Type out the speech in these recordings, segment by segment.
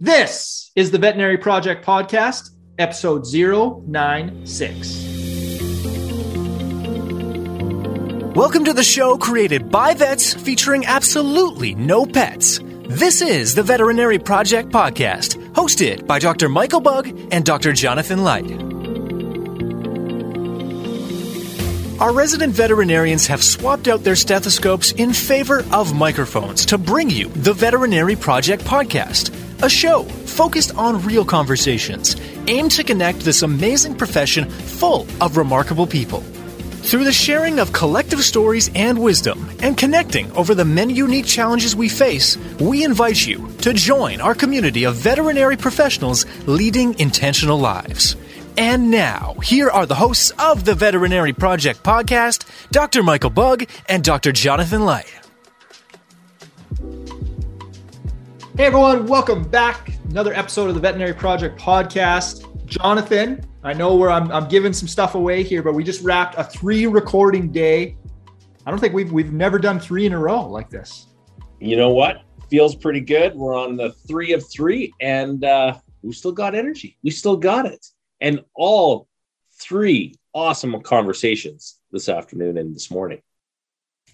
This is the Veterinary Project Podcast, episode 096. Welcome to the show created by vets featuring absolutely no pets. This is the Veterinary Project Podcast, hosted by Dr. Michael Bug and Dr. Jonathan Light. Our resident veterinarians have swapped out their stethoscopes in favor of microphones to bring you the Veterinary Project Podcast, a show focused on real conversations aimed to connect this amazing profession full of remarkable people. Through the sharing of collective stories and wisdom and connecting over the many unique challenges we face, we invite you to join our community of veterinary professionals leading intentional lives. And now, here are the hosts of the Veterinary Project podcast, Dr. Michael Bug and Dr. Jonathan Light. Hey everyone, welcome back. Another episode of the Veterinary Project podcast. Jonathan, I know where I'm, I'm giving some stuff away here, but we just wrapped a three recording day. I don't think we've we've never done three in a row like this. You know what? Feels pretty good. We're on the three of three, and uh, we still got energy. We still got it and all three awesome conversations this afternoon and this morning.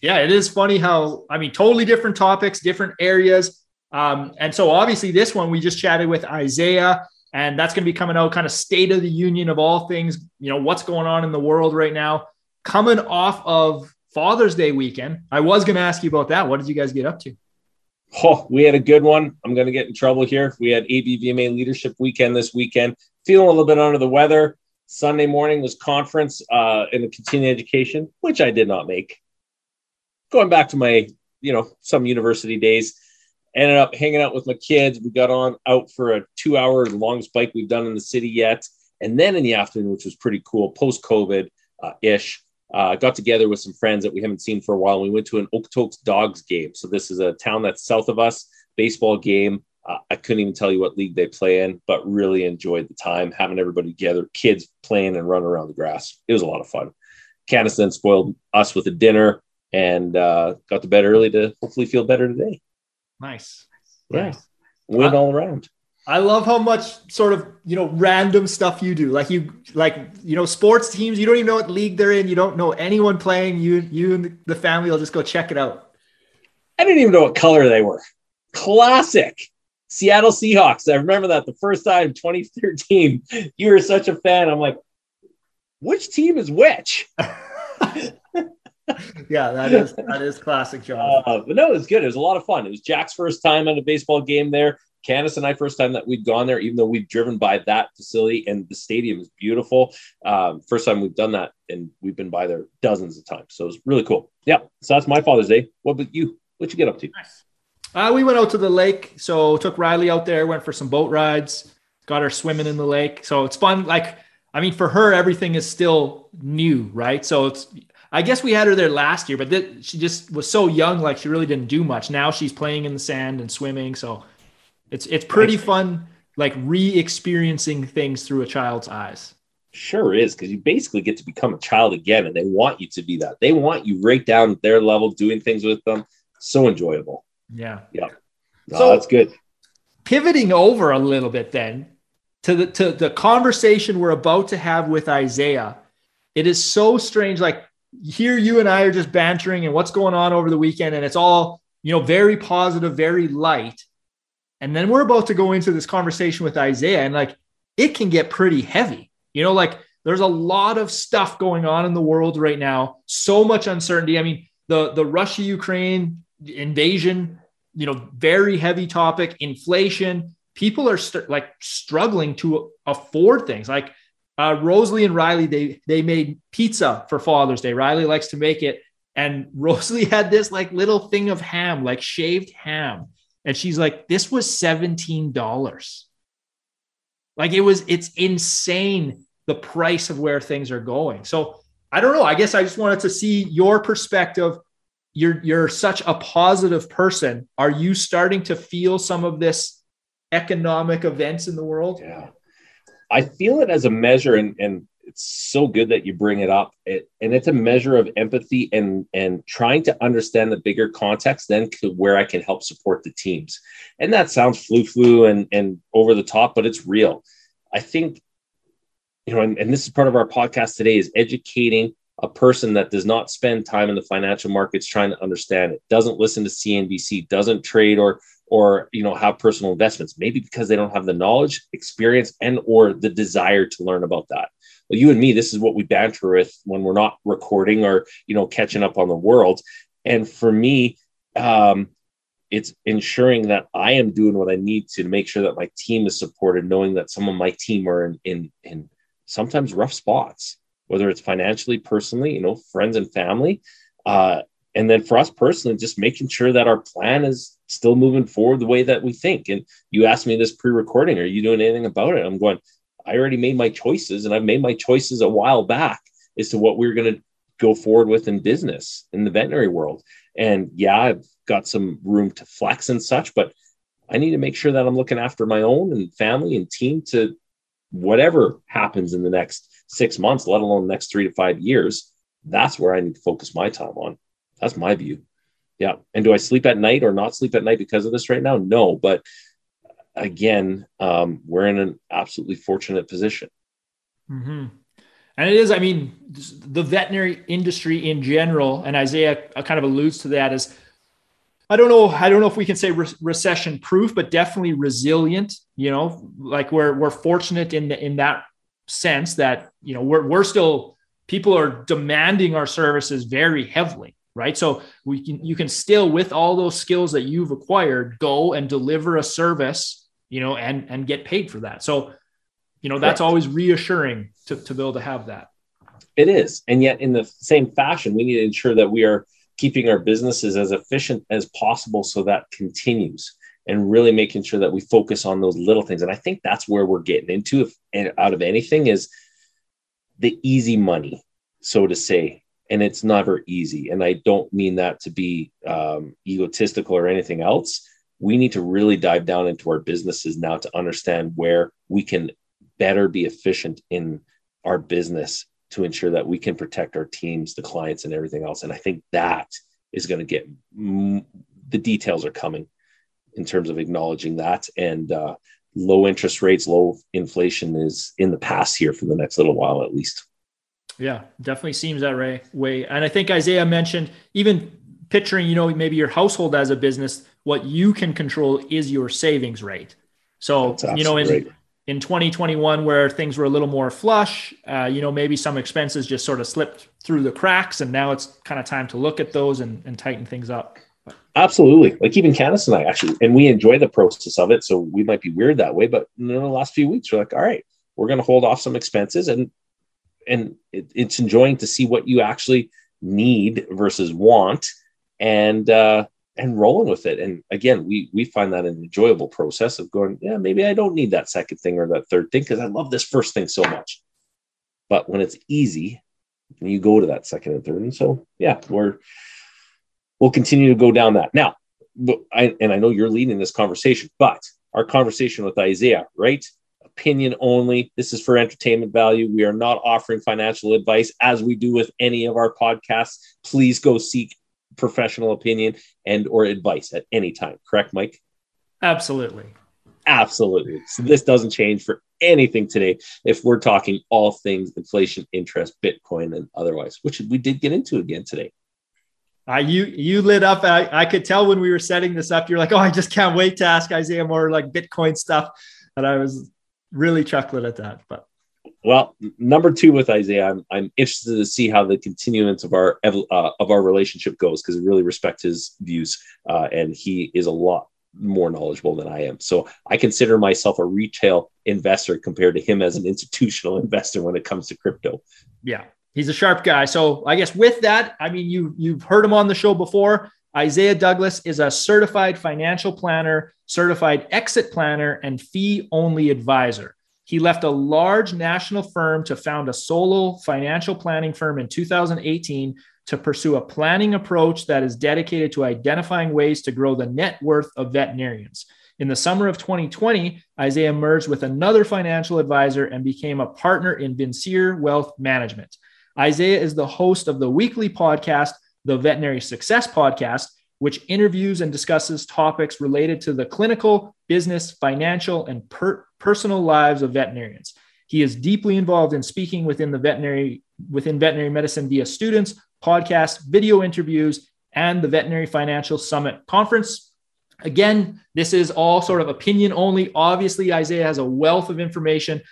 Yeah, it is funny how, I mean, totally different topics, different areas. Um, and so obviously, this one we just chatted with Isaiah, and that's going to be coming out kind of state of the union of all things, you know, what's going on in the world right now. Coming off of Father's Day weekend, I was going to ask you about that. What did you guys get up to? Oh, we had a good one. I'm going to get in trouble here. We had ABVMA Leadership Weekend this weekend feeling a little bit under the weather. Sunday morning was conference uh, in the continuing education, which I did not make. Going back to my, you know, some university days, ended up hanging out with my kids. We got on out for a two hour longest bike we've done in the city yet. And then in the afternoon, which was pretty cool, post COVID uh, ish, uh, got together with some friends that we haven't seen for a while. We went to an Okotoks Dawgs game. So this is a town that's south of us, baseball game. Uh, I couldn't even tell you what league they play in, but really enjoyed the time having everybody together, kids playing and running around the grass. It was a lot of fun. Candace then spoiled us with a dinner and uh, got to bed early to hopefully feel better today. Nice. Yeah. Nice. Win all around. I love how much sort of you know random stuff you do. Like you like you know sports teams. You don't even know what league they're in. You don't know anyone playing. You you and the family will just go check it out. I didn't even know what color they were. Classic. Seattle Seahawks. I remember that the first time, 2013. You were such a fan. I'm like, which team is which? yeah, that is that is classic, John. Uh, but no, it was good. It was a lot of fun. It was Jack's first time at a baseball game there. Candace and I first time that we'd gone there, even though we've driven by that facility and the stadium is beautiful. Um, first time we've done that, and we've been by there dozens of times. So it was really cool. Yeah. So that's my Father's Day. What about you? What you get up to? Nice. Uh, we went out to the lake, so took Riley out there, went for some boat rides, got her swimming in the lake. So it's fun. Like, I mean, for her, everything is still new, right? So it's, I guess we had her there last year, but th- she just was so young, like she really didn't do much. Now she's playing in the sand and swimming, so it's it's pretty fun, like re-experiencing things through a child's eyes. Sure is, because you basically get to become a child again, and they want you to be that. They want you right down at their level, doing things with them. So enjoyable. Yeah. Yeah. No, so that's good. Pivoting over a little bit then to the to the conversation we're about to have with Isaiah. It is so strange. Like here, you and I are just bantering and what's going on over the weekend, and it's all you know, very positive, very light. And then we're about to go into this conversation with Isaiah, and like it can get pretty heavy. You know, like there's a lot of stuff going on in the world right now, so much uncertainty. I mean, the the Russia Ukraine invasion, you know, very heavy topic, inflation. People are st- like struggling to afford things. Like uh, Rosalie and Riley, they they made pizza for Father's Day. Riley likes to make it, and Rosalie had this like little thing of ham, like shaved ham, and she's like, "This was seventeen dollars." Like it was, it's insane the price of where things are going. So I don't know. I guess I just wanted to see your perspective you're you're such a positive person are you starting to feel some of this economic events in the world yeah i feel it as a measure and and it's so good that you bring it up. It, and it's a measure of empathy and and trying to understand the bigger context, then where I can help support the teams. And that sounds flu flu and and over the top, but it's real. I think, you know, and, and this is part of our podcast today is educating a person that does not spend time in the financial markets trying to understand it, doesn't listen to CNBC, doesn't trade or or you know have personal investments maybe because they don't have the knowledge experience and or the desire to learn about that. Well you and me this is what we banter with when we're not recording or you know catching up on the world. And for me um it's ensuring that i am doing what i need to, to make sure that my team is supported knowing that some of my team are in in, in sometimes rough spots whether it's financially personally you know friends and family. Uh and then for us personally just making sure that our plan is still moving forward the way that we think. And you asked me this pre-recording are you doing anything about it? I'm going i already made my choices and i've made my choices a while back as to what we we're going to go forward with in business in the veterinary world. And yeah i've got some room to flex and such but i need to make sure that i'm looking after my own and family and team to whatever happens in the next six months let alone the next three to five years. That's where i need to focus my time on. That's my view. Yeah. And do I sleep at night or not sleep at night because of this right now? No. But again, um, we're in an absolutely fortunate position. Mm-hmm. And it is, I mean, the veterinary industry in general, and Isaiah kind of alludes to that as I don't know, I don't know if we can say re- recession proof, but definitely resilient. You know, like we're we're fortunate in the, in that sense that you know we're we're still people are demanding our services very heavily right? So we can you can still with all those skills that you've acquired go and deliver a service you know and and get paid for that. So you know that's Correct. always reassuring to, to be able to have that. It is. And yet in the same fashion we need to ensure that we are keeping our businesses as efficient as possible so that continues and really making sure that we focus on those little things. And i think that's where we're getting into if out of anything is the easy money so to say and it's never easy. And I don't mean that to be um, egotistical or anything else. We need to really dive down into our businesses now to understand where we can better be efficient in our business to ensure that we can protect our teams, the clients, and everything else. And I think that is going to get the details are coming in terms of acknowledging that. And uh, low interest rates, low inflation is in the past here for the next little while at least. Yeah, definitely seems that way. And I think Isaiah mentioned even picturing, you know, maybe your household as a business, what you can control is your savings rate. So, you know, in, in 2021, where things were a little more flush, uh, you know, maybe some expenses just sort of slipped through the cracks. And now it's kind of time to look at those and, and tighten things up. Absolutely. Like even Candace and I actually, and we enjoy the process of it. So we might be weird that way, but in the last few weeks, we're like, all right, we're going to hold off some expenses and and it, it's enjoying to see what you actually need versus want and uh and rolling with it. And again we we find that an enjoyable process of going yeah maybe i don't need that second thing or that third thing because i love this first thing so much. But when it's easy you go to that second and third. And so yeah we're we'll continue to go down that. Now I, and i know you're leading this conversation but our conversation with isaiah right opinion only. This is for entertainment value. We are not offering financial advice as we do with any of our podcasts. Please go seek professional opinion and or advice at any time. Correct, Mike? Absolutely. Absolutely. So this doesn't change for anything today if we're talking all things inflation, interest, Bitcoin, and otherwise, which we did get into again today. Uh, you you lit up. I, I could tell when we were setting this up. You're like, oh, I just can't wait to ask Isaiah more like Bitcoin stuff. And I was really chuckling at that. But well, number two with Isaiah, I'm, I'm interested to see how the continuance of our uh, of our relationship goes because I really respect his views, uh, and he is a lot more knowledgeable than I am. So I consider myself a retail investor compared to him as an institutional investor when it comes to crypto. Yeah, he's a sharp guy. So I guess with that, I mean you you've heard him on the show before. Isaiah Douglass is a certified financial planner, certified exit planner, and fee only advisor. He left a large national firm to found a solo financial planning firm in 2018 to pursue a planning approach that is dedicated to identifying ways to grow the net worth of veterinarians. In the summer of 2020, Isaiah merged with another financial advisor and became a partner in Vincere Wealth Management. Isaiah is the host of the weekly podcast, the Veterinary Success Podcast, which interviews and discusses topics related to the clinical, business, financial, and per- personal lives of veterinarians. He is deeply involved in speaking within the veterinary within veterinary medicine via students, podcasts, video interviews, and the Veterinary Financial Summit Conference. Again, this is all sort of opinion only. Obviously, Isaiah has a wealth of information.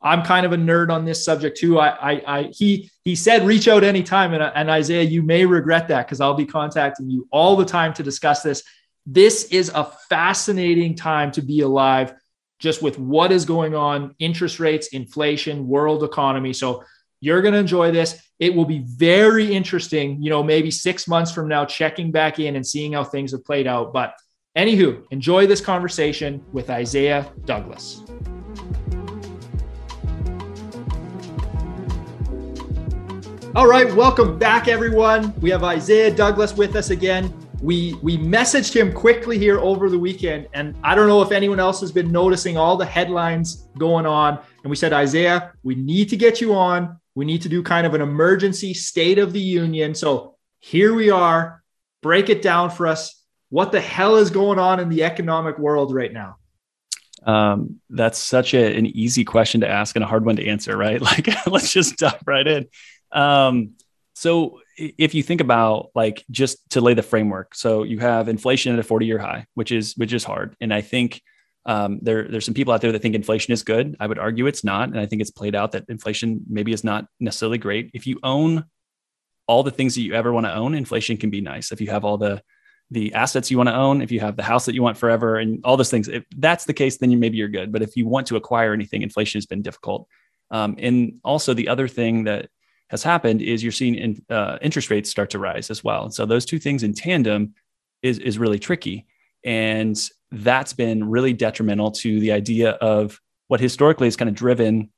I'm kind of a nerd on this subject too. I, I, I he, he said, reach out anytime. And, and Isaiah, you may regret that because I'll be contacting you all the time to discuss this. This is a fascinating time to be alive, just with what is going on, interest rates, inflation, world economy. So you're going to enjoy this. It will be very interesting, you know, maybe six months from now, checking back in and seeing how things have played out. But anywho, enjoy this conversation with Isaiah Douglass. All right, welcome back, everyone. We have Isaiah Douglass with us again. We we messaged him quickly here over the weekend, and I don't know if anyone else has been noticing all the headlines going on. And we said, Isaiah, we need to get you on. We need to do kind of an emergency state of the union. So here we are. Break it down for us. What the hell is going on in the economic world right now? Um, that's such a, an easy question to ask and a hard one to answer, right? Like, let's just dive right in. Um, so if you think about like just to lay the framework, so you have inflation at a 40 year high, which is which is hard. And I think um, there, there's some people out there that think inflation is good. I would argue it's not. And I think it's played out that inflation maybe is not necessarily great. If you own all the things that you ever want to own, inflation can be nice. If you have all the the assets you want to own, if you have the house that you want forever, and all those things, if that's the case, then you maybe you're good. But if you want to acquire anything, inflation has been difficult. Um, and also the other thing that has happened is you're seeing in, uh, interest rates start to rise as well. And So those two things in tandem is is really tricky. And that's been really detrimental to the idea of what historically has kind of driven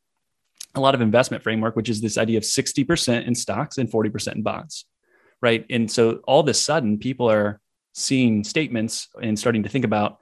a lot of investment framework, which is this idea of 60% in stocks and 40% in bonds. Right. And so all of a sudden, people are seeing statements and starting to think about,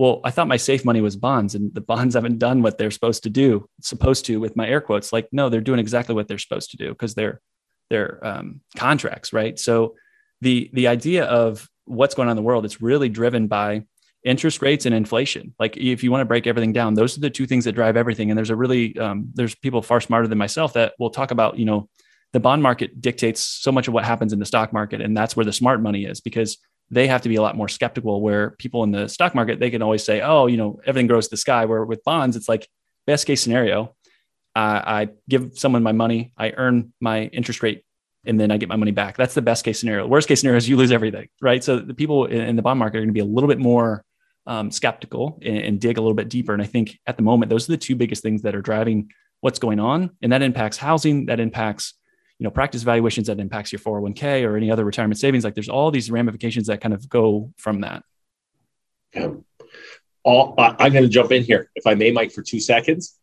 well, I thought my safe money was bonds and the bonds haven't done what they're supposed to do, supposed to with my air quotes. Like, no, they're doing exactly what they're supposed to do because they're they're um, contracts, right? So the the idea of what's going on in the world, it's really driven by interest rates and inflation. Like if you want to break everything down, those are the two things that drive everything. And there's a really um, there's people far smarter than myself that will talk about you know the bond market dictates so much of what happens in the stock market, and that's where the smart money is because they have to be a lot more skeptical. Where people in the stock market they can always say, oh, you know everything grows to the sky. Where with bonds, it's like best case scenario. Uh, I give someone my money, I earn my interest rate and then I get my money back. That's the best case scenario. Worst case scenario is you lose everything, right? So the people in the bond market are going to be a little bit more um, skeptical and, and, dig a little bit deeper. And I think at the moment, those are the two biggest things that are driving what's going on. And that impacts housing, that impacts, you know, practice valuations, that impacts your 401k or any other retirement savings. Like there's all these ramifications that kind of go from that. Yeah. All, I'm going to jump in here, if I may, Mike, for two seconds.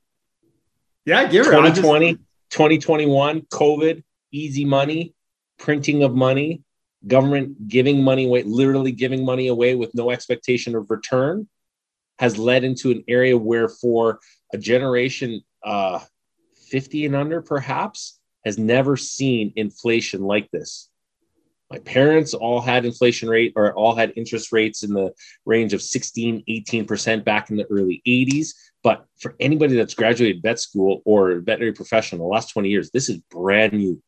Yeah, give it. 2020, just... 2021, COVID, easy money, printing of money, government giving money away, literally giving money away with no expectation of return, has led into an area where for a generation uh, 50 and under, perhaps, has never seen inflation like this. My parents all had inflation rate or all had interest rates in the range of 16, 18% back in the early 80s. But for anybody that's graduated vet school or veterinary professional the last 20 years, this is brand new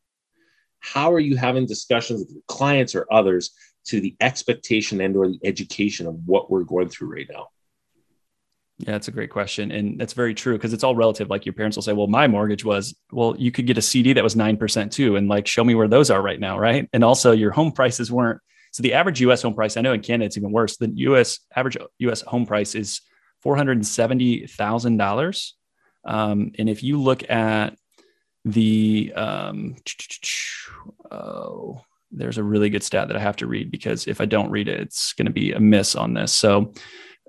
how are you having discussions with your clients or others to the expectation and or the education of what we're going through right now yeah, that's a great question. And that's very true because it's all relative. Like your parents will say, well, my mortgage was, well, you could get a CD that was 9% too. And like, show me where those are right now. Right. And also your home prices weren't. So the average US home price, I know in Canada, it's even worse. The US average US home price is $470,000. Um, and if you look at the um, oh, there's a really good stat that I have to read because if I don't read it, it's going to be a miss on this. So,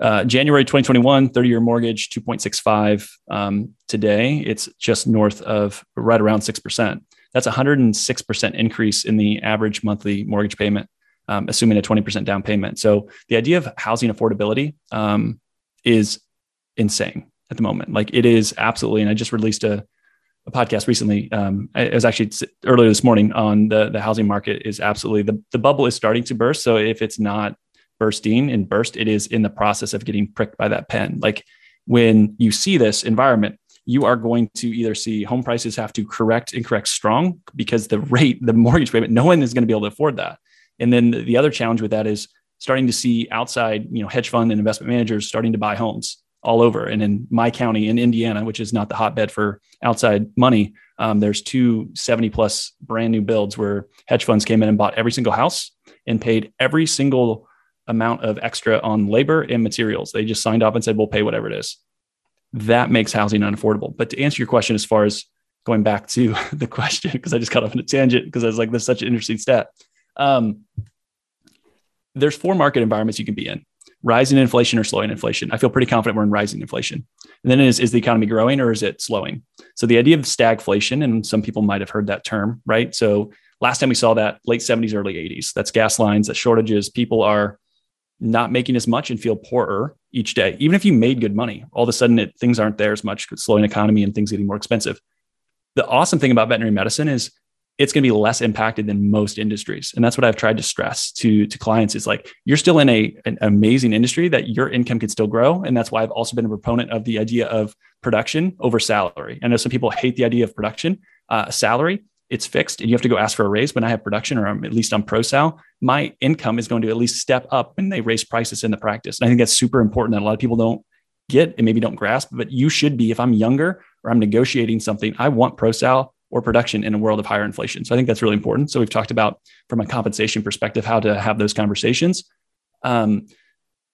uh, January 2021, 30 year mortgage, 2.65. Um, today, it's just north of right around 6%. That's a 106% increase in the average monthly mortgage payment, um, assuming a 20% down payment. So, the idea of housing affordability, um, is insane at the moment. Like it is absolutely. And I just released a, a podcast recently. Um, it was actually earlier this morning on the the housing market is absolutely the the bubble is starting to burst. So if it's not bursting and burst, it is in the process of getting pricked by that pen. Like when you see this environment, you are going to either see home prices have to correct and correct strong because the rate, the mortgage payment, no one is going to be able to afford that. And then the other challenge with that is starting to see outside, you know, hedge fund and investment managers starting to buy homes all over. And in my county in Indiana, which is not the hotbed for outside money, um, there's two 70 plus brand new builds where hedge funds came in and bought every single house and paid every single amount of extra on labor and materials. They just signed up and said, we'll pay whatever it is. That makes housing unaffordable. But to answer your question, as far as going back to the question, because I just got off on a tangent because I was like, this is such an interesting stat. Um, there's four market environments you can be in rising inflation or slowing inflation. I feel pretty confident we're in rising inflation. And then is, is the economy growing or is it slowing? So the idea of stagflation, and some people might have heard that term, right? So last time we saw that late 70s, early 80s, that's gas lines, that shortages, people are not making as much and feel poorer each day. Even if you made good money, all of a sudden it, things aren't there as much, slowing economy and things getting more expensive. The awesome thing about veterinary medicine is it's going to be less impacted than most industries. And that's what I've tried to stress to, to clients is like, you're still in a, an amazing industry that your income can still grow. And that's why I've also been a proponent of the idea of production over salary. I know some people hate the idea of production. Uh, salary it's fixed and you have to go ask for a raise when I have production or I'm at least on ProSal, my income is going to at least step up when they raise prices in the practice. And I think that's super important that a lot of people don't get and maybe don't grasp, but you should be, if I'm younger or I'm negotiating something, I want ProSal or production in a world of higher inflation. So I think that's really important. So we've talked about from a compensation perspective, how to have those conversations. Um,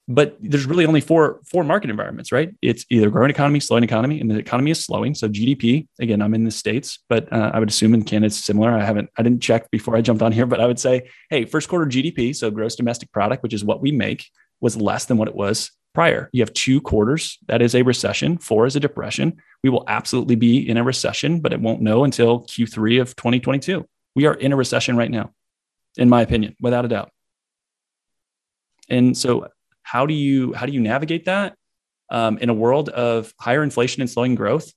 but there's really only four four market environments, right? It's either growing economy, slowing economy, and the economy is slowing. So GDP, again, I'm in the states, but uh, I would assume in Canada it's similar. I haven't, I didn't check before I jumped on here, but I would say, hey, first quarter GDP, so gross domestic product, which is what we make, was less than what it was prior. You have two quarters. That is a recession. Four is a depression. We will absolutely be in a recession, but it won't know until Q3 of 2022. We are in a recession right now, in my opinion, without a doubt. And so how do you how do you navigate that um, in a world of higher inflation and slowing growth?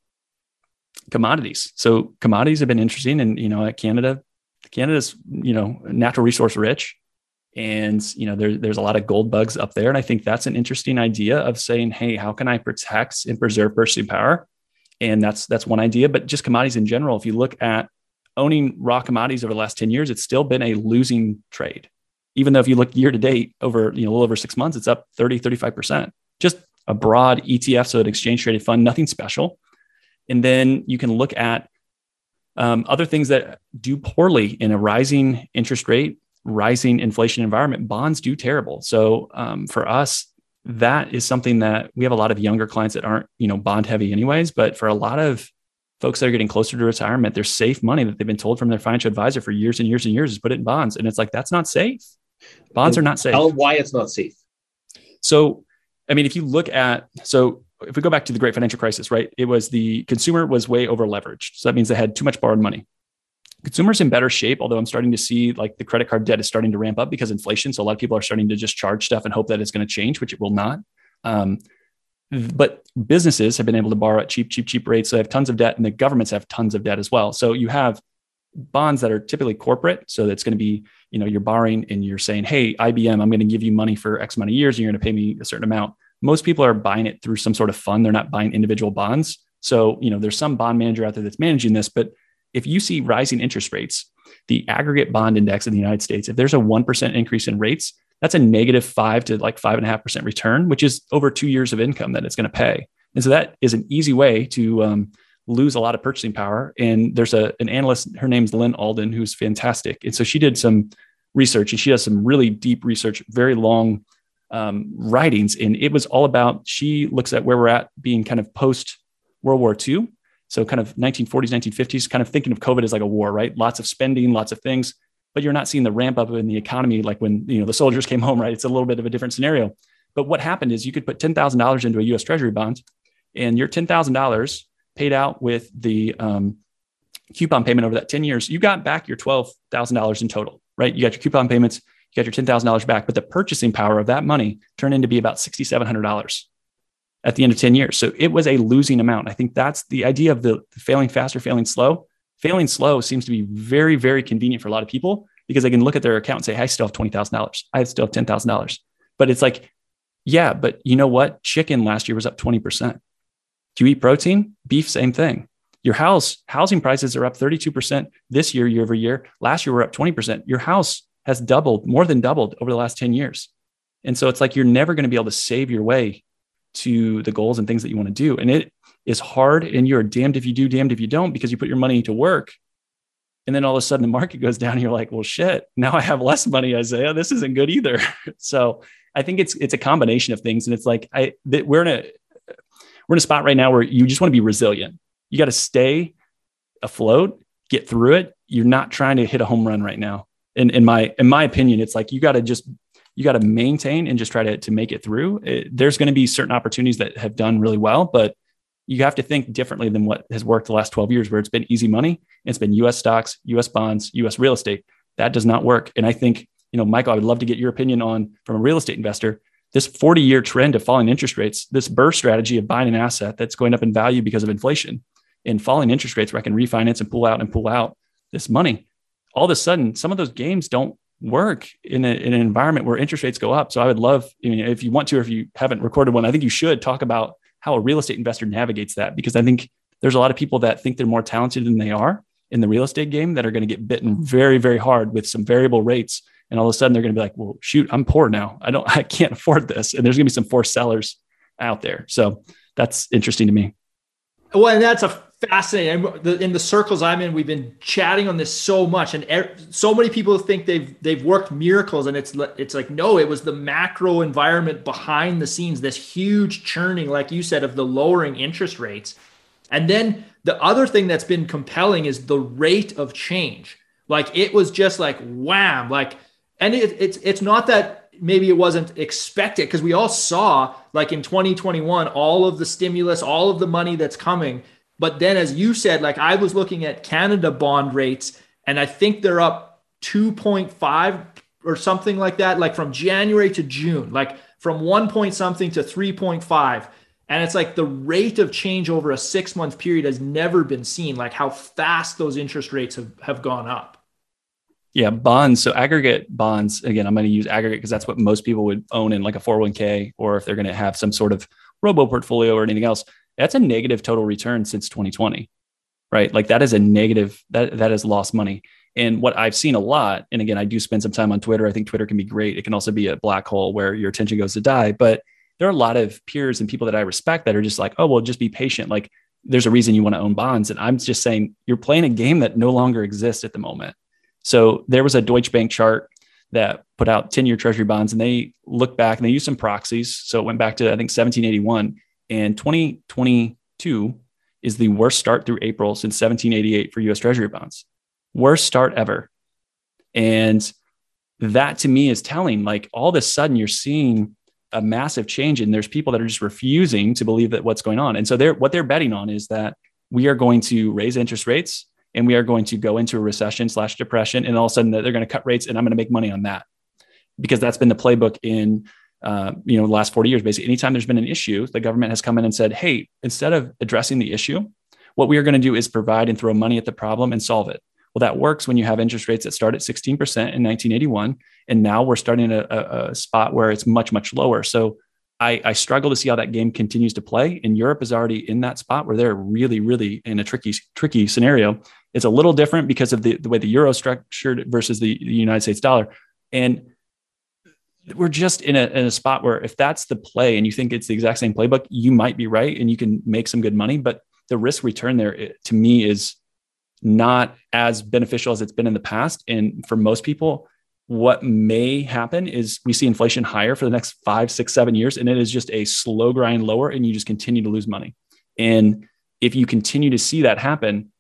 Commodities. So commodities have been interesting, and you know, at Canada, Canada's you know natural resource rich, and you know there, there's a lot of gold bugs up there, and I think that's an interesting idea of saying, hey, how can I protect and preserve purchasing power? And that's that's one idea. But just commodities in general, if you look at owning raw commodities over the last 10 years, it's still been a losing trade even though if you look year to date over, you know, a little over six months, it's up 30, 35%. Just a broad ETF, so an exchange traded fund, nothing special. And then you can look at um, other things that do poorly in a rising interest rate, rising inflation environment. Bonds do terrible. So um, for us, that is something that we have a lot of younger clients that aren't, you know, bond heavy anyways. But for a lot of folks that are getting closer to retirement, their safe money that they've been told from their financial advisor for years and years and years is put it in bonds. And it's like, that's not safe. Bonds and are not safe. Tell why it's not safe. So, I mean, if you look at, so if we go back to the great financial crisis, right? It was the consumer was way over leveraged. So that means they had too much borrowed money. Consumers in better shape, although I'm starting to see like the credit card debt is starting to ramp up because inflation. So a lot of people are starting to just charge stuff and hope that it's going to change, which it will not. Um, but businesses have been able to borrow at cheap, cheap, cheap rates. So they have tons of debt, and the governments have tons of debt as well. So you have bonds that are typically corporate. So that's going to be, you know, you're borrowing and you're saying, hey, IBM, I'm going to give you money for X amount of years and you're going to pay me a certain amount. Most people are buying it through some sort of fund. They're not buying individual bonds. So, you know, there's some bond manager out there that's managing this. But if you see rising interest rates, the aggregate bond index in the United States, if there's a 1% increase in rates, that's a negative five to like five and a half percent return, which is over two years of income that it's going to pay. And so that is an easy way to, um, lose a lot of purchasing power. And there's a an analyst, her name's Lyn Alden, who's fantastic. And so she did some research and she does some really deep research, very long um, writings. And it was all about, she looks at where we're at being kind of post World War II. So kind of 1940s, 1950s, kind of thinking of COVID as like a war, right? Lots of spending, lots of things, but you're not seeing the ramp up in the economy like when you know the soldiers came home, right? It's a little bit of a different scenario. But what happened is you could put ten thousand dollars into a U.S. Treasury bond, and your ten thousand dollars paid out with the um, coupon payment over that 10 years, you got back your $12,000 in total, right? You got your coupon payments, you got your $10,000 back, but the purchasing power of that money turned into be about $6,700. at the end of 10 years. So it was a losing amount. I think that's the idea of the failing fast or failing slow. Failing slow seems to be very, very convenient for a lot of people because they can look at their account and say, I still have $20,000. I still have $10,000. But it's like, yeah, but you know what? Chicken last year was up 20%. Do you eat protein? Beef, same thing. Your house, housing prices are up 32% this year, year over year. Last year, we're up 20%. Your house has doubled, more than doubled over the last 10 years. And so it's like you're never going to be able to save your way to the goals and things that you want to do. And it is hard and you're damned if you do, damned if you don't, because you put your money to work. And then all of a sudden the market goes down and you're like, well, shit, now I have less money, Isaiah. This isn't good either. so I think it's it's a combination of things. And it's like I we're in a we're in a spot right now where you just want to be resilient. You got to stay afloat, get through it. You're not trying to hit a home run right now. In in my in my opinion, it's like you got to just you got to maintain and just try to, to make it through. It, there's going to be certain opportunities that have done really well, but you have to think differently than what has worked the last 12 years, where it's been easy money. It's been US stocks, US bonds, US real estate. That does not work. And I think, you know, Michael, I would love to get your opinion on from a real estate investor. This 40 year trend of falling interest rates, this BRRRR strategy of buying an asset that's going up in value because of inflation and falling interest rates where I can refinance and pull out and pull out this money. All of a sudden, some of those games don't work in, a, in an environment where interest rates go up. So I would love, if you want to, or if you haven't recorded one, I think you should talk about how a real estate investor navigates that because I think there's a lot of people that think they're more talented than they are in the real estate game that are going to get bitten very, very hard with some variable rates. And all of a sudden they're going to be like, well, shoot, I'm poor now. I don't, I can't afford this. And there's going to be some forced sellers out there. So that's interesting to me. Well, and that's a fascinating. In the circles I'm in, we've been chatting on this so much, and er, so many people think they've they've worked miracles, and it's it's like no, it was the macro environment behind the scenes, this huge churning, like you said, of the lowering interest rates, and then the other thing that's been compelling is the rate of change. Like it was just like wham, like, and it, it's it's not that maybe it wasn't expected because we all saw like in 2021 all of the stimulus, all of the money that's coming but then, as you said, like I was looking at Canada bond rates, and I think they're up 2.5 or something like that, like from January to June, like from one point something to 3.5. And it's like the rate of change over a six month period has never been seen, like how fast those interest rates have, have gone up. Yeah, bonds. So aggregate bonds, again, I'm going to use aggregate because that's what most people would own in like a 401k or if they're going to have some sort of robo portfolio or anything else that's a negative total return since 2020 right? Like that is a negative that that has lost money. And what i've seen a lot and again i do spend some time on twitter i think twitter can be great. It can also be a black hole where your attention goes to die. But there are a lot of peers and people that i respect that are just like oh well just be patient. Like there's a reason you want to own bonds. And i'm just saying you're playing a game that no longer exists at the moment so there was a deutsche bank chart that put out 10 year treasury bonds and they looked back and they used some proxies so it went back to i think 1781 and 2022 is the worst start through April since 1788 for US Treasury bonds. Worst start ever. And that to me is telling like all of a sudden you're seeing a massive change and there's people that are just refusing to believe that what's going on. And so they're what they're betting on is that we are going to raise interest rates and we are going to go into a recession slash depression and all of a sudden they're going to cut rates and I'm going to make money on that because that's been the playbook in uh, you know, the last 40 years, basically, anytime there's been an issue, the government has come in and said, hey, instead of addressing the issue, what we are going to do is provide and throw money at the problem and solve it. Well, that works when you have interest rates that start at 16% in 1981. And now we're starting at a, a spot where it's much, much lower. So I, I, struggle to see how that game continues to play. And Europe is already in that spot where they're really, really in a tricky, tricky scenario. It's a little different because of the, the way the euro structured versus the, the United States dollar. And we're just in a, in a spot where if that's the play and you think it's the exact same playbook, you might be right and you can make some good money. But the risk return there to me is not as beneficial as it's been in the past. And for most people, what may happen is we see inflation higher for the next five, six, seven years, and it is just a slow grind lower, and you just continue to lose money. And if you continue to see that happen,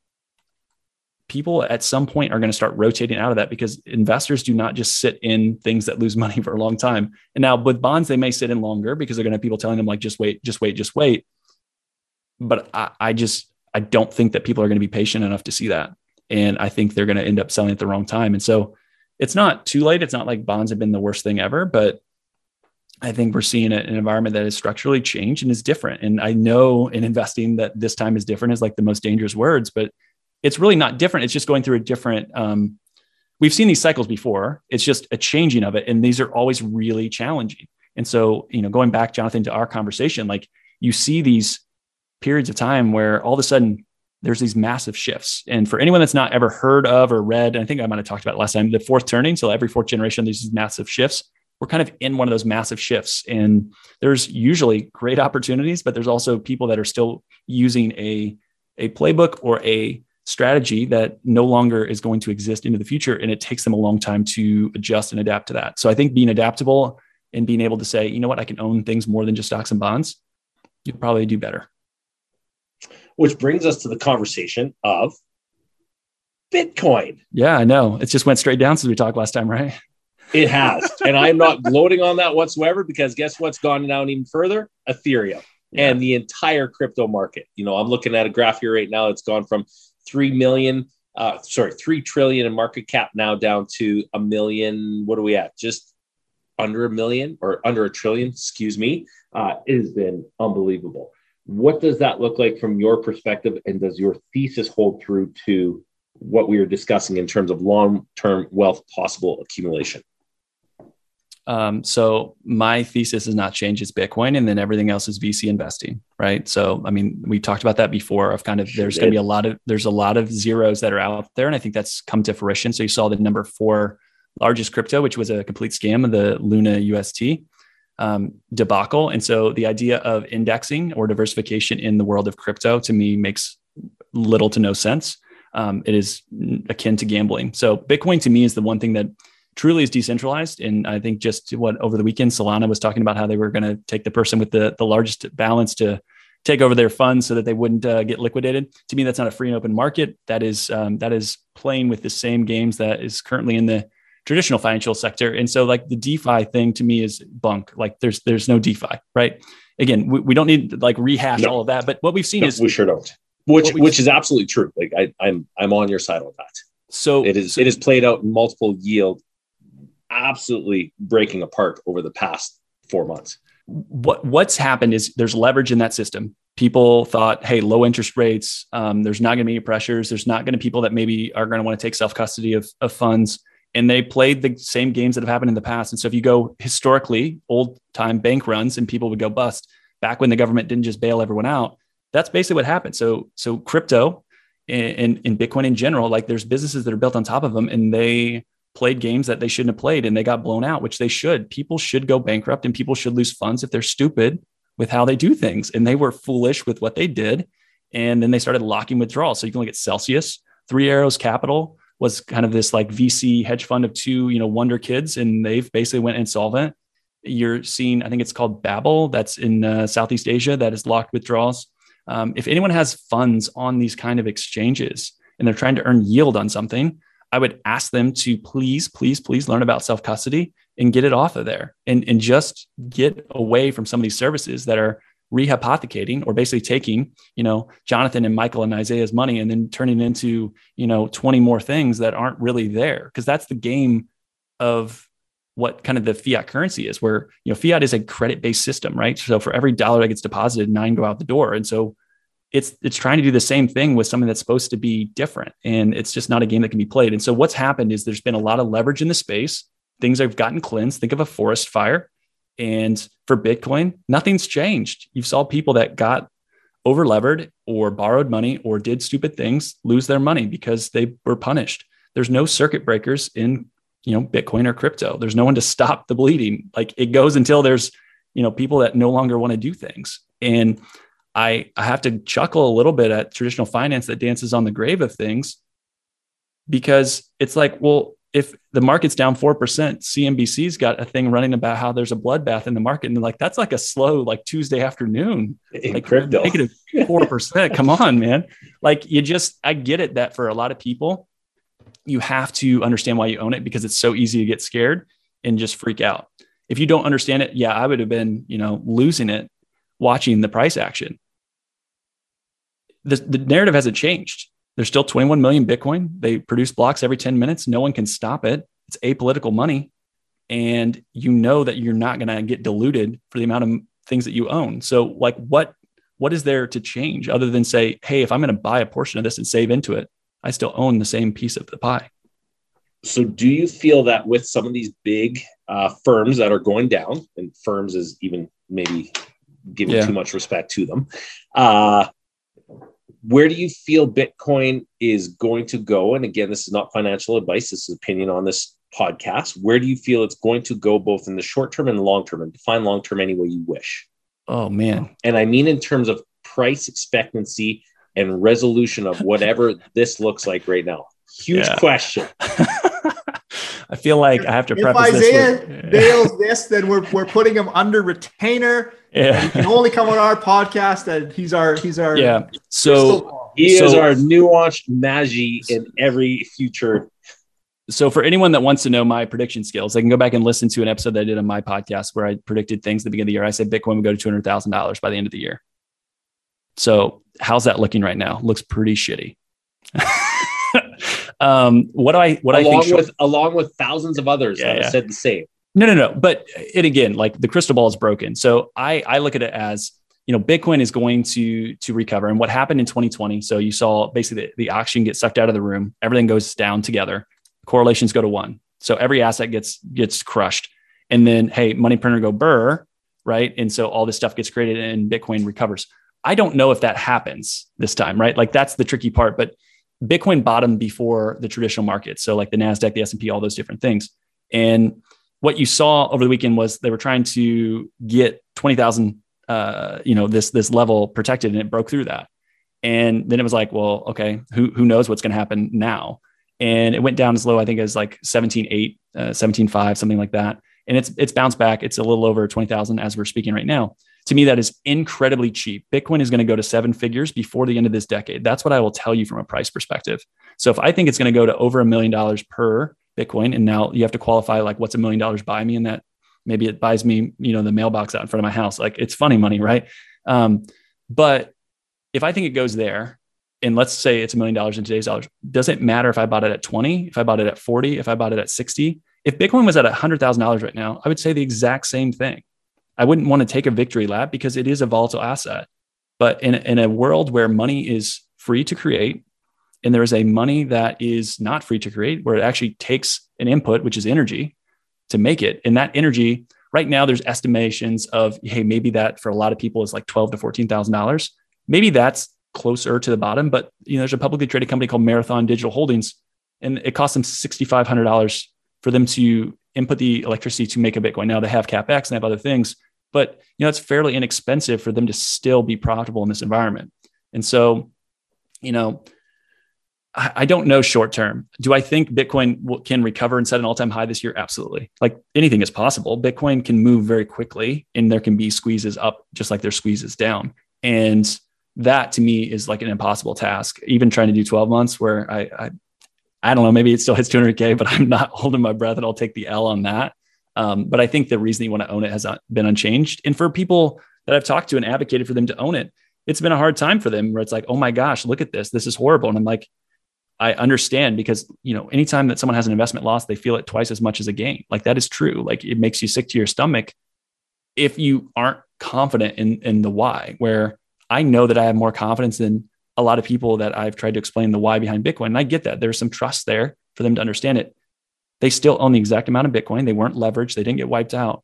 people at some point are going to start rotating out of that because investors do not just sit in things that lose money for a long time. And now with bonds, they may sit in longer because they're going to have people telling them like, just wait, just wait, just wait. But I, I just, I don't think that people are going to be patient enough to see that. And I think they're going to end up selling at the wrong time. And so it's not too late. It's not like bonds have been the worst thing ever, but I think we're seeing an environment that is structurally changed and is different. And I know in investing that this time is different is like the most dangerous words, but it's really not different. It's just going through a different. Um, we've seen these cycles before. It's just a changing of it, and these are always really challenging. And so, you know, going back, Jonathan, to our conversation, like you see these periods of time where all of a sudden there's these massive shifts. And for anyone that's not ever heard of or read, I think I might have talked about last time, the fourth turning. So every fourth generation, there's these massive shifts. We're kind of in one of those massive shifts. And there's usually great opportunities, but there's also people that are still using a, a playbook or a strategy that no longer is going to exist into the future. And it takes them a long time to adjust and adapt to that. So I think being adaptable and being able to say, you know what, I can own things more than just stocks and bonds, you probably do better. Which brings us to the conversation of Bitcoin. Yeah, I know. It just went straight down since we talked last time, right? It has. and I'm not gloating on that whatsoever because guess what's gone down even further? Ethereum yeah. and the entire crypto market. You know, I'm looking at a graph here right now. It's gone from 3 million, uh, sorry, 3 trillion in market cap now down to a million. What are we at? Just under a million or under a trillion, excuse me. Uh, it has been unbelievable. What does that look like from your perspective? And does your thesis hold true to what we are discussing in terms of long term wealth possible accumulation? Um, so my thesis has not changed. It's Bitcoin, and then everything else is VC investing, right? So I mean, we talked about that before. Of kind of there's going to be a lot of there's a lot of zeros that are out there, and I think that's come to fruition. So you saw the number four largest crypto, which was a complete scam of the Luna UST um, debacle. And so the idea of indexing or diversification in the world of crypto to me makes little to no sense. Um, it is akin to gambling. So Bitcoin to me is the one thing that truly is decentralized. And I think just what over the weekend, Solana was talking about how they were going to take the person with the, the largest balance to take over their funds so that they wouldn't uh, get liquidated. To me, that's not a free and open market. That is um, that is playing with the same games that is currently in the traditional financial sector. And so like the DeFi thing to me is bunk. Like there's there's no DeFi, right? Again, we, we don't need to like rehash no. all of that. But what we've seen no, is we sure don't. Which which is absolutely true. Like I, I'm I'm on your side on that. So it is so, it is played out in multiple yield, absolutely breaking apart over the past four months. What what's happened is there's leverage in that system. People thought, hey, low interest rates. Um, there's not going to be any pressures. There's not going to be people that maybe are going to want to take self custody of, of funds and they played the same games that have happened in the past. And so if you go historically, old time bank runs and people would go bust back when the government didn't just bail everyone out, that's basically what happened. So so crypto and, and Bitcoin in general, like there's businesses that are built on top of them and they played games that they shouldn't have played and they got blown out, which they should. People should go bankrupt and people should lose funds if they're stupid with how they do things. And they were foolish with what they did. And then they started locking withdrawals. So you can look at Celsius, Three Arrows Capital, was kind of this like VC hedge fund of two, you know, wonder kids, and they've basically went insolvent. You're seeing, I think it's called Babel, that's in uh, Southeast Asia, that is locked withdrawals. Um, if anyone has funds on these kind of exchanges and they're trying to earn yield on something, I would ask them to please, please, please learn about self custody and get it off of there and, and just get away from some of these services that are rehypothecating or basically taking, you know, Jonathan and Michael and Isaiah's money and then turning into, you know, 20 more things that aren't really there. Because that's the game of what kind of the fiat currency is, where, you know, fiat is a credit based system, right? So for every dollar that gets deposited, nine go out the door. And so it's it's trying to do the same thing with something that's supposed to be different. And it's just not a game that can be played. And so what's happened is there's been a lot of leverage in the space. Things have gotten cleansed. Think of a forest fire and for Bitcoin, nothing's changed. You saw people that got over levered or borrowed money or did stupid things lose their money because they were punished. There's no circuit breakers in, you know, Bitcoin or crypto. There's no one to stop the bleeding. Like it goes until there's, you know, people that no longer want to do things. And I I have to chuckle a little bit at traditional finance that dances on the grave of things because it's like, well, if the market's down 4%, CNBC's got a thing running about how there's a bloodbath in the market. And like, that's like a slow, like Tuesday afternoon, in like crypto. negative 4%. Come on, man. Like you just, I get it that for a lot of people, you have to understand why you own it because it's so easy to get scared and just freak out. If you don't understand it, yeah, I would have been, you know, losing it watching the price action. The, the narrative hasn't changed there's still 21 million Bitcoin. They produce blocks every 10 minutes. No one can stop it. It's apolitical money. and you know that you're not going to get diluted for the amount of things that you own. So like what what is there to change other than say, hey, if I'm going to buy a portion of this and save into it, I still own the same piece of the pie. So do you feel that with some of these big uh, firms that are going down, and firms is even maybe giving yeah. too much respect to them, uh, where do you feel Bitcoin is going to go? And again, this is not financial advice. This is opinion on this podcast. Where do you feel it's going to go both in the short term and the long term and define long term any way you wish? Oh man. And I mean in terms of price expectancy and resolution of whatever this looks like right now. Huge yeah. question. I feel like I have to if preface Isaiah this with, bails this, then we're, we're putting him under retainer. Yeah. He can only come on our podcast and he's our he's our yeah. So he so, is our nuanced magi in every future so for anyone that wants to know my prediction skills, they can go back and listen to an episode that I did on my podcast where I predicted things at the beginning of the year. I said Bitcoin would go to two hundred thousand dollars by the end of the year. So how's that looking right now? Looks pretty shitty. um, what do I what along I think with along with thousands of others yeah, that yeah. said the same. No, no, no. But it again, like the crystal ball is broken. So I I look at it as you know Bitcoin is going to to recover. And what happened in 2020? So you saw basically the, the auction get sucked out of the room. Everything goes down together correlations go to one. So every asset gets gets crushed. And then hey, money printer go burr, right? And so all this stuff gets created and Bitcoin recovers. I don't know if that happens this time, right? Like that's the tricky part, but Bitcoin bottomed before the traditional markets. So like the Nasdaq, the S&P, all those different things. And what you saw over the weekend was they were trying to get 20,000 uh, you know, this this level protected and it broke through that. And then it was like, well, okay, who who knows what's going to happen now? and it went down as low, I think, as like 17.8, uh, 17.5, something like that. And it's it's bounced back. It's a little over 20,000 as we're speaking right now. To me, that is incredibly cheap. Bitcoin is going to go to seven figures before the end of this decade. That's what I will tell you from a price perspective. So if I think it's going to go to over a million dollars per Bitcoin, and now you have to qualify like what's a million dollars buy me, and that? Maybe it buys me, you know, the mailbox out in front of my house. Like it's funny money, right? Um, but if I think it goes there, and let's say it's a million dollars in today's dollars doesn't matter if i bought it at 20 if i bought it at 40 if i bought it at 60 if bitcoin was at $100000 right now i would say the exact same thing. I wouldn't want to take a victory lap because it is a volatile asset. But in, in a world where money is free to create and there is a money that is not free to create where it actually takes an input which is energy to make it and that energy right now there's estimations of hey maybe that for a lot of people is like 12 to 14000 dollars maybe that's closer to the bottom. But you know, there's a publicly traded company called Marathon Digital Holdings, and it costs them sixty five hundred dollars for them to input the electricity to make a Bitcoin. Now they have capex and have other things, but you know, it's fairly inexpensive for them to still be profitable in this environment. And so, you know, I, don't know short term. Do I think Bitcoin can recover and set an all time high this year? Absolutely. Like anything is possible. Bitcoin can move very quickly, and there can be squeezes up just like there's squeezes down. And that to me is like an impossible task. Even trying to do 12 months where I, I, I don't know, maybe it still hits 200K, but I'm not holding my breath and I'll take the L on that. Um, but I think the reason you want to own it has been unchanged. And for people that I've talked to and advocated for them to own it, it's been a hard time for them where it's like, oh my gosh, look at this. This is horrible. And I'm like, I understand because, you know, anytime that someone has an investment loss, they feel it twice as much as a gain. Like that is true. Like it makes you sick to your stomach if you aren't confident in, in the why, where I know that I have more confidence than a lot of people that I've tried to explain the why behind Bitcoin. And I get that there's some trust there for them to understand it. They still own the exact amount of Bitcoin. They weren't leveraged. They didn't get wiped out.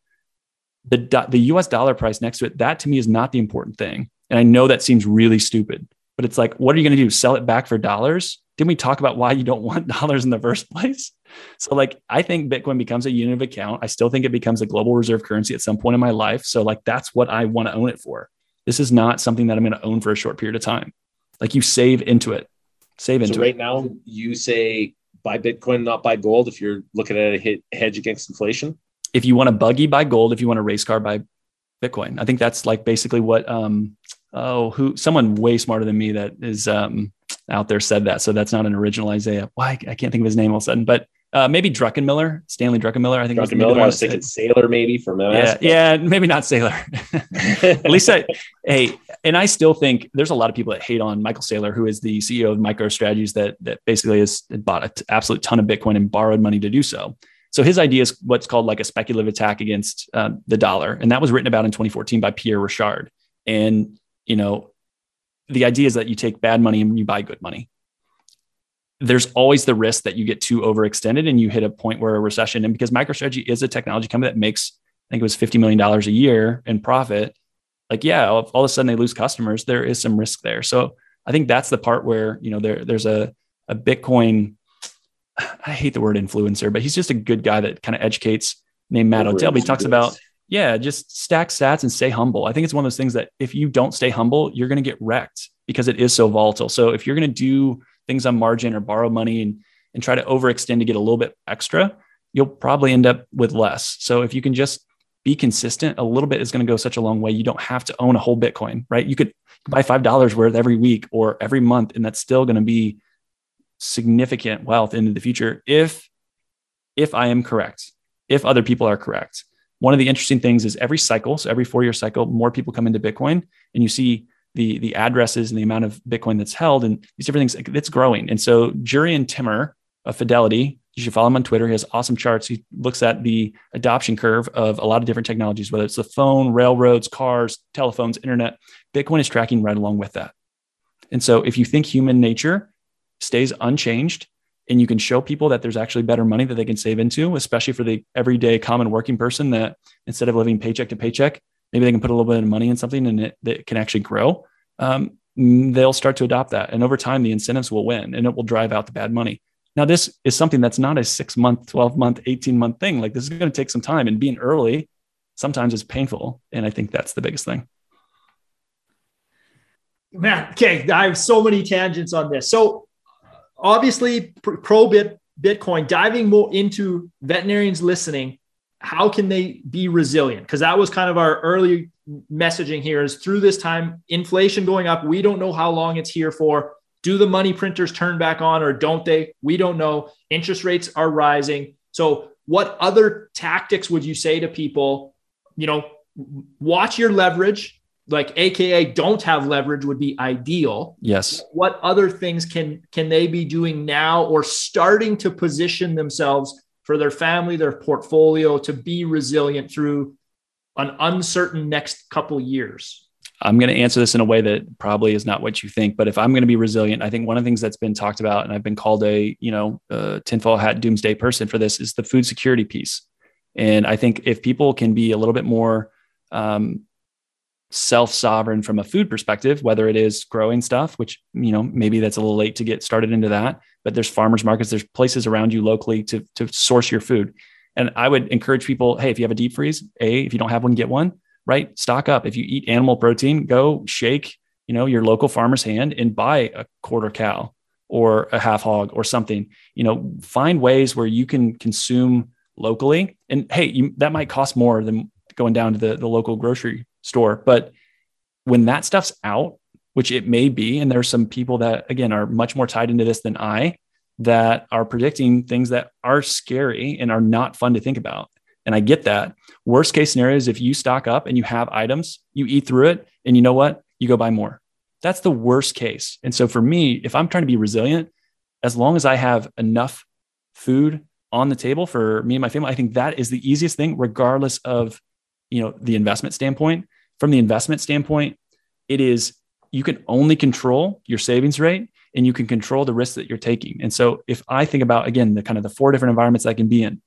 The, the US dollar price next to it, that to me is not the important thing. And I know that seems really stupid, but it's like, what are you going to do? Sell it back for dollars? Didn't we talk about why you don't want dollars in the first place? So, like, I think Bitcoin becomes a unit of account. I still think it becomes a global reserve currency at some point in my life. So, like, that's what I want to own it for. This is not something that I'm going to own for a short period of time. Like you save into it, save into so right it. Right now, you say buy Bitcoin, not buy gold. If you're looking at a hit, hedge against inflation, if you want a buggy, buy gold. If you want a race car, buy Bitcoin. I think that's like basically what um oh who someone way smarter than me that is um out there said that. So that's not an original Isaiah. Why I can't think of his name all of a sudden, but uh, maybe Druckenmiller, Stanley Druckenmiller. I think Druckenmiller. I was thinking Saylor, maybe from MS. Yeah, yeah, maybe not Saylor. At least I, hey, and I still think there's a lot of people that hate on Michael Saylor, who is the CEO of MicroStrategies, that that basically has bought an absolute ton of Bitcoin and borrowed money to do so. So his idea is what's called like a speculative attack against uh, the dollar, and that was written about in 2014 by Pierre Rochard. And you know, the idea is that you take bad money and you buy good money. There's always the risk that you get too overextended and you hit a point where a recession. And because MicroStrategy is a technology company that makes, I think it was $50 million a year in profit, like, yeah, all, all of a sudden they lose customers, there is some risk there. So I think that's the part where, you know, there, there's a, a Bitcoin, I hate the word influencer, but he's just a good guy that kind of educates named Matt Odell. He talks about yeah, just stack sats and stay humble. I think it's one of those things that if you don't stay humble, you're going to get wrecked because it is so volatile. So if you're going to do things on margin or borrow money and, and try to overextend to get a little bit extra, you'll probably end up with less. So if you can just be consistent, a little bit is going to go such a long way. You don't have to own a whole Bitcoin, right? You could buy $5 worth every week or every month, and that's still going to be significant wealth into the future if if I am correct, if other people are correct one of the interesting things is every cycle, so every four year cycle, more people come into Bitcoin and you see the, the addresses and the amount of Bitcoin that's held and these different things, it's growing. And so Jurrien Timmer of Fidelity, you should follow him on Twitter. He has awesome charts. He looks at the adoption curve of a lot of different technologies, whether it's the phone, railroads, cars, telephones, internet. Bitcoin is tracking right along with that. And so if you think human nature stays unchanged, and you can show people that there's actually better money that they can save into, especially for the everyday common working person that instead of living paycheck to paycheck, maybe they can put a little bit of money in something and it, can actually grow. Um, they'll start to adopt that. And over time, the incentives will win and it will drive out the bad money. Now, this is something that's not a six month, 12 month, 18 month thing. Like this is going to take some time and being early sometimes is painful. And I think that's the biggest thing. Man, okay. I have so many tangents on this. So obviously pro bit Bitcoin, diving more into veterinarians listening, how can they be resilient? Because that was kind of our early messaging here is through this time, inflation going up. We don't know how long it's here for. Do the money printers turn back on or don't they? We don't know. Interest rates are rising. So, what other tactics would you say to people? You know, watch your leverage, like aka don't have leverage would be ideal. Yes. What other things can can they be doing now or starting to position themselves for their family their portfolio to be resilient through an uncertain next couple years? I'm going to answer this in a way that probably is not what you think but if i'm going to be resilient i think one of the things that's been talked about and i've been called a you know a tinfoil hat doomsday person for this is the food security piece. And i think if people can be a little bit more um, self sovereign from a food perspective, whether it is growing stuff, which, you know, maybe that's a little late to get started into that, but there's farmers markets, there's places around you locally to, to source your food. And I would encourage people, hey, if you have a deep freeze, A, if you don't have one, get one, right? Stock up. If you eat animal protein, go shake, you know, your local farmer's hand and buy a quarter cow or a half hog or something. You know, find ways where you can consume locally. And hey, you, that might cost more than going down to the, the local grocery store. But when that stuff's out, which it may be, and there's some people that again are much more tied into this than I that are predicting things that are scary and are not fun to think about. And I get that. Worst case scenario is if you stock up and you have items, you eat through it, and you know what? You go buy more. That's the worst case. And so for me, if I'm trying to be resilient, as long as I have enough food on the table for me and my family, I think that is the easiest thing, regardless of you know the investment standpoint from the investment standpoint, it is you can only control your savings rate and you can control the risks that you're taking. And so if I think about again the kind of the four different environments I can be in,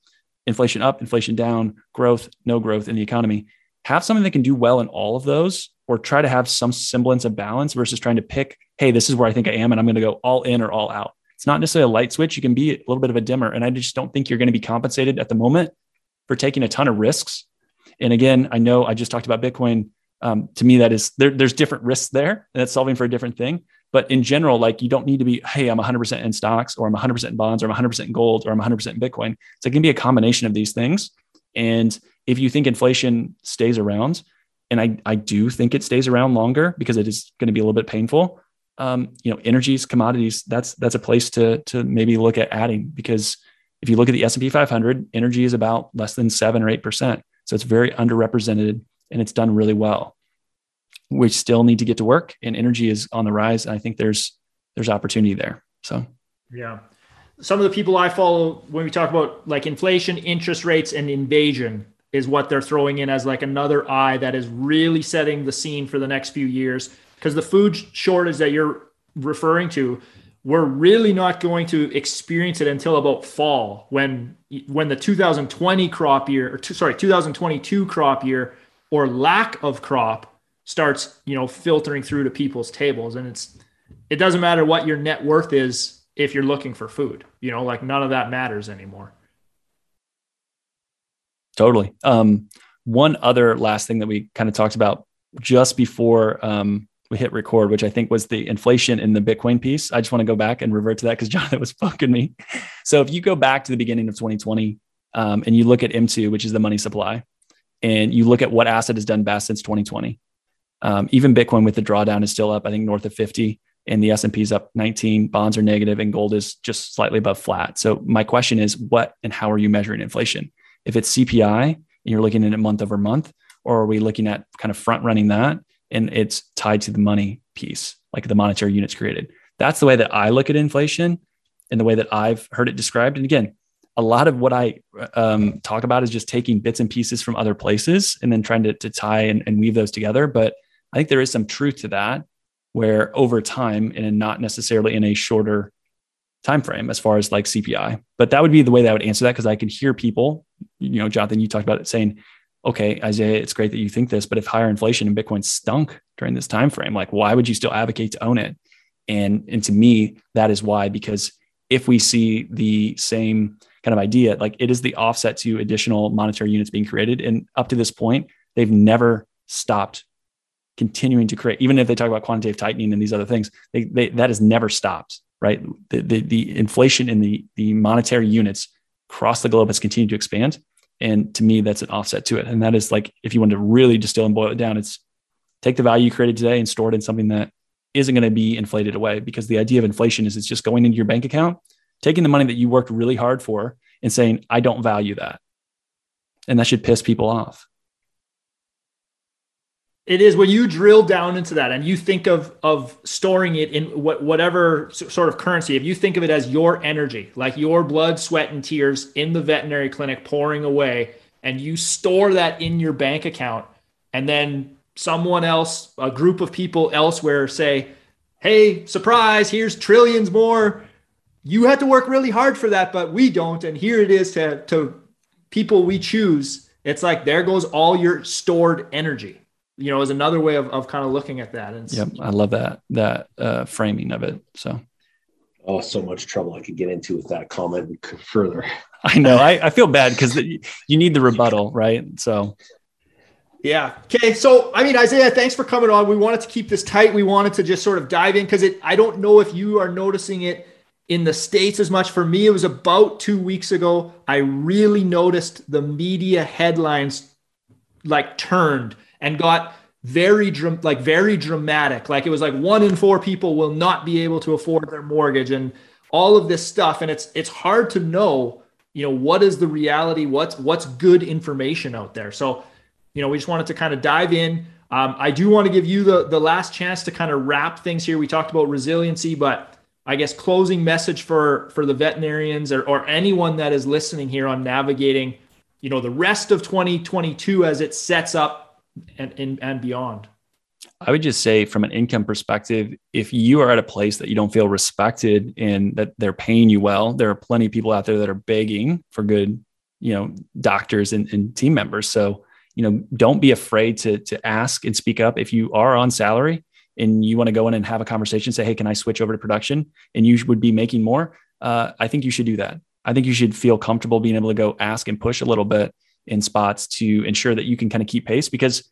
inflation up, inflation down, growth, no growth in the economy, have something that can do well in all of those or try to have some semblance of balance versus trying to pick, hey, this is where I think I am and I'm going to go all in or all out. It's not necessarily a light switch. You can be a little bit of a dimmer. And I just don't think you're going to be compensated at the moment for taking a ton of risks. And again, I know I just talked about Bitcoin um, to me that is there, there's different risks there and that's solving for a different thing. But in general like you don't need to be hey i'm 100% in stocks or i'm 100% in bonds or i'm 100% in gold or i'm 100% in bitcoin. So it can be a combination of these things. And if you think inflation stays around and i, I do think it stays around longer because it is going to be a little bit painful um, you know energies commodities that's that's a place to to maybe look at adding. Because if you look at the s&p 500 energy is about less than 7 or 8% so it's very underrepresented and it's done really well. We still need to get to work and energy is on the rise. And I think there's there's opportunity there. So yeah. some of the people I follow when we talk about like inflation, interest rates, and invasion is what they're throwing in as like another eye that is really setting the scene for the next few years. Because the food shortage that you're referring to, we're really not going to experience it until about fall when when the 2020 crop year or sorry 2022 crop year or lack of crop starts you know filtering through to people's tables. And it's it doesn't matter what your net worth is if you're looking for food you know like none of that matters anymore. Totally. Um, one other last thing that we kind of talked about just before um, we hit record which i think was the inflation in the bitcoin piece. I just want to go back and revert to that because jonathan was fucking me. So if you go back to the beginning of 2020 um, and you look at m2 which is the money supply and you look at what asset has done best since 2020 um, even bitcoin with the drawdown is still up i think north of 50 and the S&P is up 19, bonds are negative and gold is just slightly above flat. So my question is what and how are you measuring inflation? If it's CPI and you're looking at it month over month, or are we looking at kind of front running that and it's tied to the money piece, like the monetary units created? That's the way that I look at inflation and the way that I've heard it described. And again, a lot of what I um, talk about is just taking bits and pieces from other places and then trying to, to tie and, and weave those together. But I think there is some truth to that where over time and not necessarily in a shorter time frame as far as like CPI. But that would be the way that I would answer that because I can hear people, you know, Jonathan, you talked about it saying, okay, Isaiah, it's great that you think this, but if higher inflation and Bitcoin stunk during this time frame, like why would you still advocate to own it? And and to me, that is why because if we see the same kind of idea, like it is the offset to additional monetary units being created, and up to this point, they've never stopped continuing to create, even if they talk about quantitative tightening and these other things, they, they, that has never stopped, right? The, the, the inflation in the, the monetary units across the globe has continued to expand. And to me, that's an offset to it. And that is like, if you want to really distill and boil it down, it's take the value you created today and store it in something that isn't going to be inflated away. Because the idea of inflation is it's just going into your bank account, taking the money that you worked really hard for and saying, I don't value that. And that should piss people off. It is when you drill down into that and you think of of storing it in what whatever sort of currency. If you think of it as your energy, like your blood, sweat, and tears in the veterinary clinic pouring away, and you store that in your bank account, and then someone else, a group of people elsewhere, say, "Hey, surprise! Here's trillions more." You had to work really hard for that, but we don't, and here it is to to people we choose. It's like there goes all your stored energy you know, is another way of, of kind of looking at that. And yep, I love that that uh, framing of it. So, oh, so much trouble I could get into with that comment further. I know. I, I feel bad because you need the rebuttal, right? So, yeah. Okay. So, I mean, Isaiah, thanks for coming on. We wanted to keep this tight. We wanted to just sort of dive in because it. I don't know if you are noticing it in the states as much. For me, it was about two weeks ago. I really noticed the media headlines like turned and got very like very dramatic. Like it was like one in four people will not be able to afford their mortgage and all of this stuff. And it's it's hard to know you know what is the reality? What's what's good information out there? So you know we just wanted to kind of dive in. Um, i do want to give you the the last chance to kind of wrap things here. We talked about resiliency but i guess closing message for for the veterinarians or, or anyone that is listening here on navigating you know the rest of 2022 as it sets up and, and, and beyond? I would just say, from an income perspective, if you are at a place that you don't feel respected and that they're paying you well, there are plenty of people out there that are begging for good, you know, doctors and, and team members. So, you know, don't be afraid to to ask and speak up. If you are on salary and you want to go in and have a conversation, say, "Hey, can I switch over to production?" and you would be making more, uh, I think you should do that. I think you should feel comfortable being able to go ask and push a little bit in spots to ensure that you can kind of keep pace because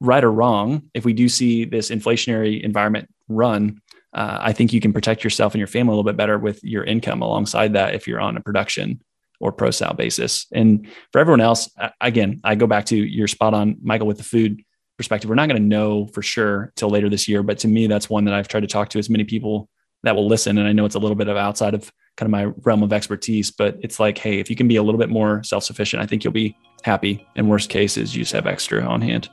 right or wrong if we do see this inflationary environment run uh, i think you can protect yourself and your family a little bit better with your income alongside that if you're on a production or pro sal basis and for everyone else again i go back to your spot on michael with the food perspective we're not going to know for sure till later this year but to me that's one that i've tried to talk to as many people that will listen and i know it's a little bit of outside of kind of my realm of expertise, but it's like, hey, if you can be a little bit more self sufficient, I think you'll be happy. And worst case is you just have extra on hand.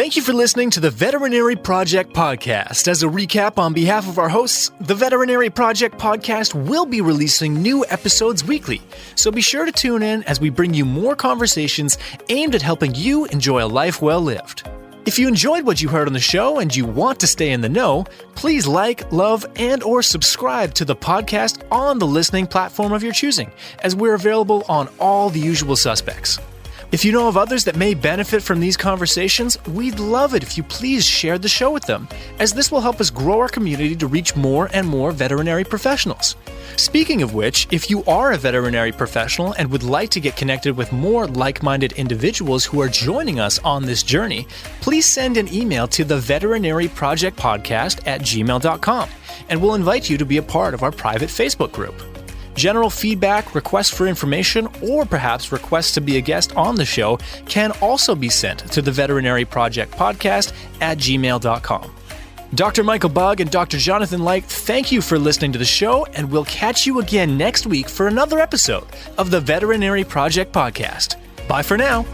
Thank you for listening to the Veterinary Project Podcast. As a recap on behalf of our hosts, the Veterinary Project Podcast will be releasing new episodes weekly. So be sure to tune in as we bring you more conversations aimed at helping you enjoy a life well lived. If you enjoyed what you heard on the show and you want to stay in the know, please like, love, and or subscribe to the podcast on the listening platform of your choosing, as we're available on all the usual suspects. If you know of others that may benefit from these conversations, we'd love it if you please share the show with them, as this will help us grow our community to reach more and more veterinary professionals. Speaking of which, if you are a veterinary professional and would like to get connected with more like minded individuals who are joining us on this journey, please send an email to the Veterinary Project Podcast at gmail.com, and we'll invite you to be a part of our private Facebook group. General feedback, requests for information, or perhaps requests to be a guest on the show can also be sent to the Veterinary Project Podcast at gmail.com. Dr. Michael Bug and Dr. Jonathan Light, thank you for listening to the show, and we'll catch you again next week for another episode of the Veterinary Project Podcast. Bye for now.